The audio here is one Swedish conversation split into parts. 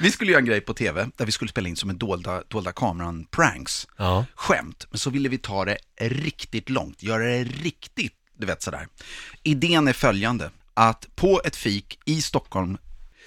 Vi skulle göra en grej på tv där vi skulle spela in som en dolda, dolda kameran-pranks. Ja. Skämt, men så ville vi ta det riktigt långt, göra det riktigt, du vet sådär. Idén är följande, att på ett fik i Stockholm,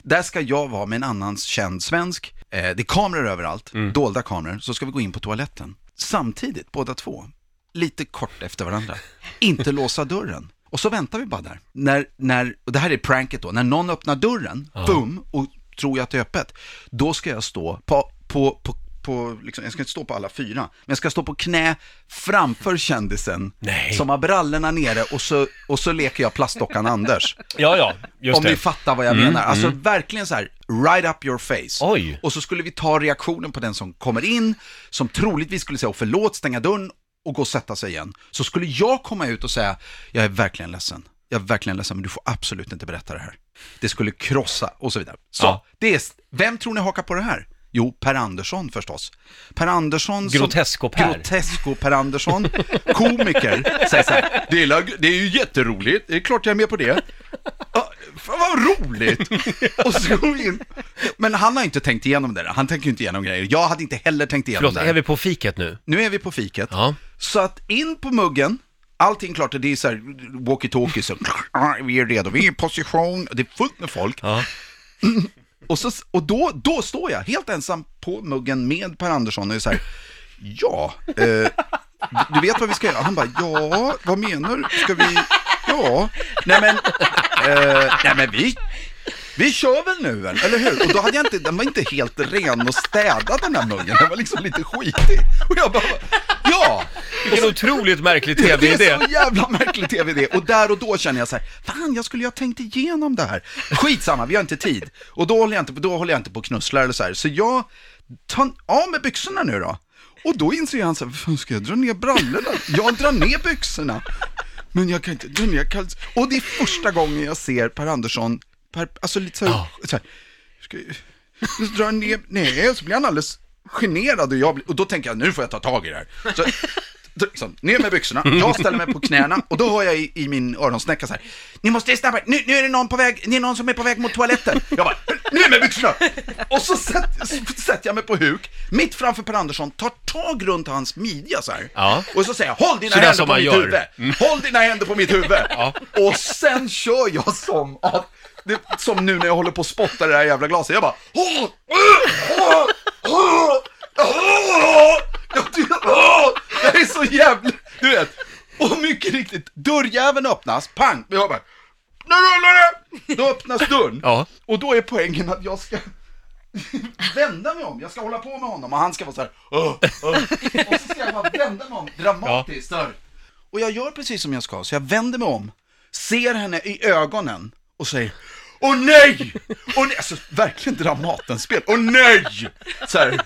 där ska jag vara med en annan känd svensk, eh, det är kameror överallt, dolda kameror, så ska vi gå in på toaletten. Samtidigt, båda två, lite kort efter varandra, inte låsa dörren. Och så väntar vi bara där. När, när, och det här är pranket då, när någon öppnar dörren, bum, och tror jag att det är öppet, då ska jag stå på, på, på, på liksom, jag ska inte stå på alla fyra, men jag ska stå på knä framför kändisen Nej. som har brallorna nere och så, och så leker jag plastdockan Anders. Ja, ja, just Om det. ni fattar vad jag menar. Alltså verkligen så här, right up your face. Oj. Och så skulle vi ta reaktionen på den som kommer in, som troligtvis skulle säga "Åh, förlåt, stänga dörren och gå och sätta sig igen. Så skulle jag komma ut och säga, jag är verkligen ledsen. Jag är verkligen ledsen, men du får absolut inte berätta det här. Det skulle krossa och så vidare. Så, Ja. det är, vem tror ni hakar på det här? Jo, Per Andersson förstås. Per Andersson. Grotesko-Per. Grotesko-Per Andersson, komiker, säger så här, det är, det är ju jätteroligt, det är klart jag är med på det. Ja, Fan vad roligt! Och så går vi in. Men han har inte tänkt igenom det där. Han tänker ju inte igenom grejer. Jag hade inte heller tänkt igenom Förlåt, det. är vi på fiket nu? Nu är vi på fiket. Ja. Så att in på muggen, allting klart, det är så här walkie-talkie, så "Ah, vi är redo, vi är i position, det är fullt med folk. Ja. Och, så, och då, då står jag helt ensam på muggen med Per Andersson och är så här, ja, eh, du vet vad vi ska göra? Han bara, ja, vad menar du? Ska vi, ja, nej men, eh, nej men vi, vi kör väl nu eller hur? Och då hade jag inte, den var inte helt ren och städad den här muggen, den var liksom lite skitig. Och jag bara, ja, Vilken otroligt märklig det är tv-idé. så jävla märklig tv-idé. Och där och då känner jag så här, fan jag skulle ju ha tänkt igenom det här. Skitsamma, vi har inte tid. Och då håller jag inte, då håller jag inte på och knusslar eller så här. Så jag tar av med byxorna nu då. Och då inser han så här, fan ska jag dra ner brallorna? Jag drar ner byxorna. Men jag kan inte dra ner kalls... Och det är första gången jag ser Per Andersson, per, alltså lite så här, så här ska drar ner, nej, så blir han alldeles generad och, jag blir, och då tänker jag, nu får jag ta tag i det här. Så, liksom, ner med byxorna, jag ställer mig på knäna och då hör jag i, i min öronsnäcka så här, ni måste snabba, nu, nu är det någon på väg, det är någon som är på väg mot toaletten. Jag bara, ner med byxorna! Och så sätter så sätter jag mig på huk, mitt framför Per Andersson, tar tag runt hans midja så här. Ja. Och så säger jag, håll dina händer som på mitt gör. huvud! Håll dina händer på mitt huvud! Och sen kör jag som att, det, som nu när jag håller på att spotta det här jävla glaset, jag bara "Åh, åh, åh, åh, åh." Jag Det är så jävla, du vet. Och mycket riktigt, dörrjäveln öppnas, pang, jag bara nu rullar det! Då öppnas dörren. Ja. Och då är poängen att jag ska vända mig om, jag ska hålla på med honom och han ska vara så här. Och så ska jag bara vända mig om dramatiskt. här. Och jag gör precis som jag ska, så jag vänder mig om, ser henne i ögonen och säger Åh nej! Åh nej! Alltså verkligen Dramatenspel. Åh nej! Så här,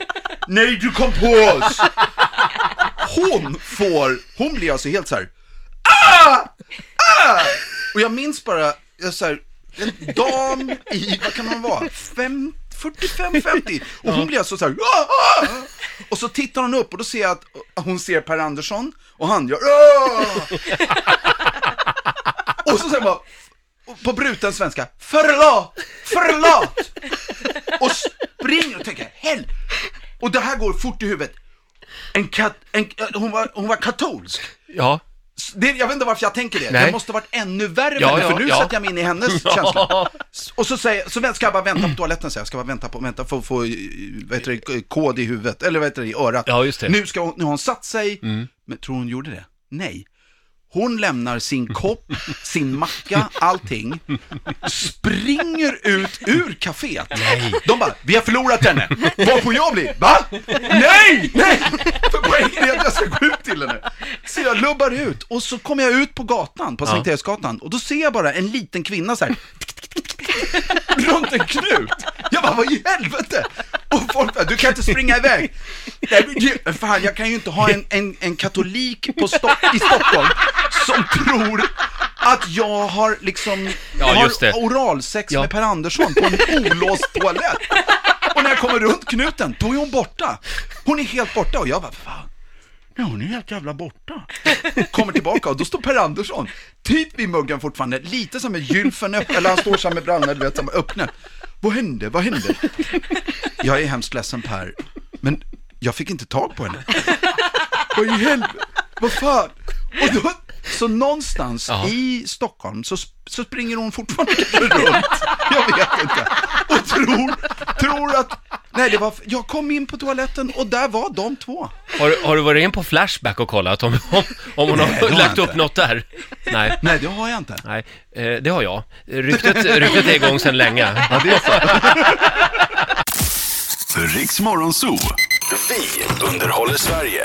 nej du kom på oss! Hon får, hon blir alltså helt så här. Ah! Ah! Och jag minns bara, jag så här, en dam i, vad kan man vara, fem, 45-50 och hon blir alltså så här, ah, ah! och så tittar hon upp och då ser jag att hon ser Per Andersson och han gör, ah! och så säger på bruten svenska, förlåt, förlåt! Och springer och tänker, hell! Och det här går fort i huvudet. En kat, en, hon, var, hon var katolsk. Ja. Det, jag vet inte varför jag tänker det. Nej. Det måste varit ännu värre Ja, med ja, för nu ja. sätter jag mig in i hennes känsla. Och så säger så ska jag bara vänta på toaletten, säger jag. ska bara vänta på, vänta att få, vad heter det, kod i huvudet, eller vad heter det, i örat. Ja, just det. Mm. Nu, ska hon, nu har hon satt sig, men tror hon gjorde det? Nej. Hon lämnar sin kopp, sin macka, allting, springer ut ur kaféet. Nej. De bara, vi har förlorat henne. Vad får jag bli? Va? Nej, nej! För poängen är att jag ska gå ut till henne. Så jag lubbar ut och så kommer jag ut på gatan, på Sankt Eriksgatan och då ser jag bara en liten kvinna så här runt en knut. Jag bara, vad i helvete? Och folk bara, du kan inte springa iväg. Nej, fan, jag kan ju inte ha en, en, en katolik på Stock, i Stockholm som tror att jag har liksom Ja, har oralsex Ja. med Per Andersson på en olåst toalett. Och när jag kommer runt knuten, då är hon borta. Hon är helt borta och jag bara, fan. Ja, hon är helt jävla borta. Kommer tillbaka och då står Per Andersson, typ vid muggen fortfarande, lite som med gylfen eller han står så med brallorna, du vet, som öppna. Vad hände, vad hände? Jag är hemskt ledsen Per, men jag fick inte tag på henne. Vad i helvete, vad fan? Och då, så någonstans Ja. i Stockholm så, så springer hon fortfarande runt, jag vet inte, och tror, tror att, nej det var, jag kom in på toaletten och där var de två. Har, har du varit in på Flashback och kollat om, om, om hon Nej, har det har jag lagt upp något där? Nej, Nej, det har jag inte. nej, eh, det har jag. Ryktet, ryktet är igång sedan länge. Ja, det är så. Riks Morgonzoo. Vi underhåller Sverige.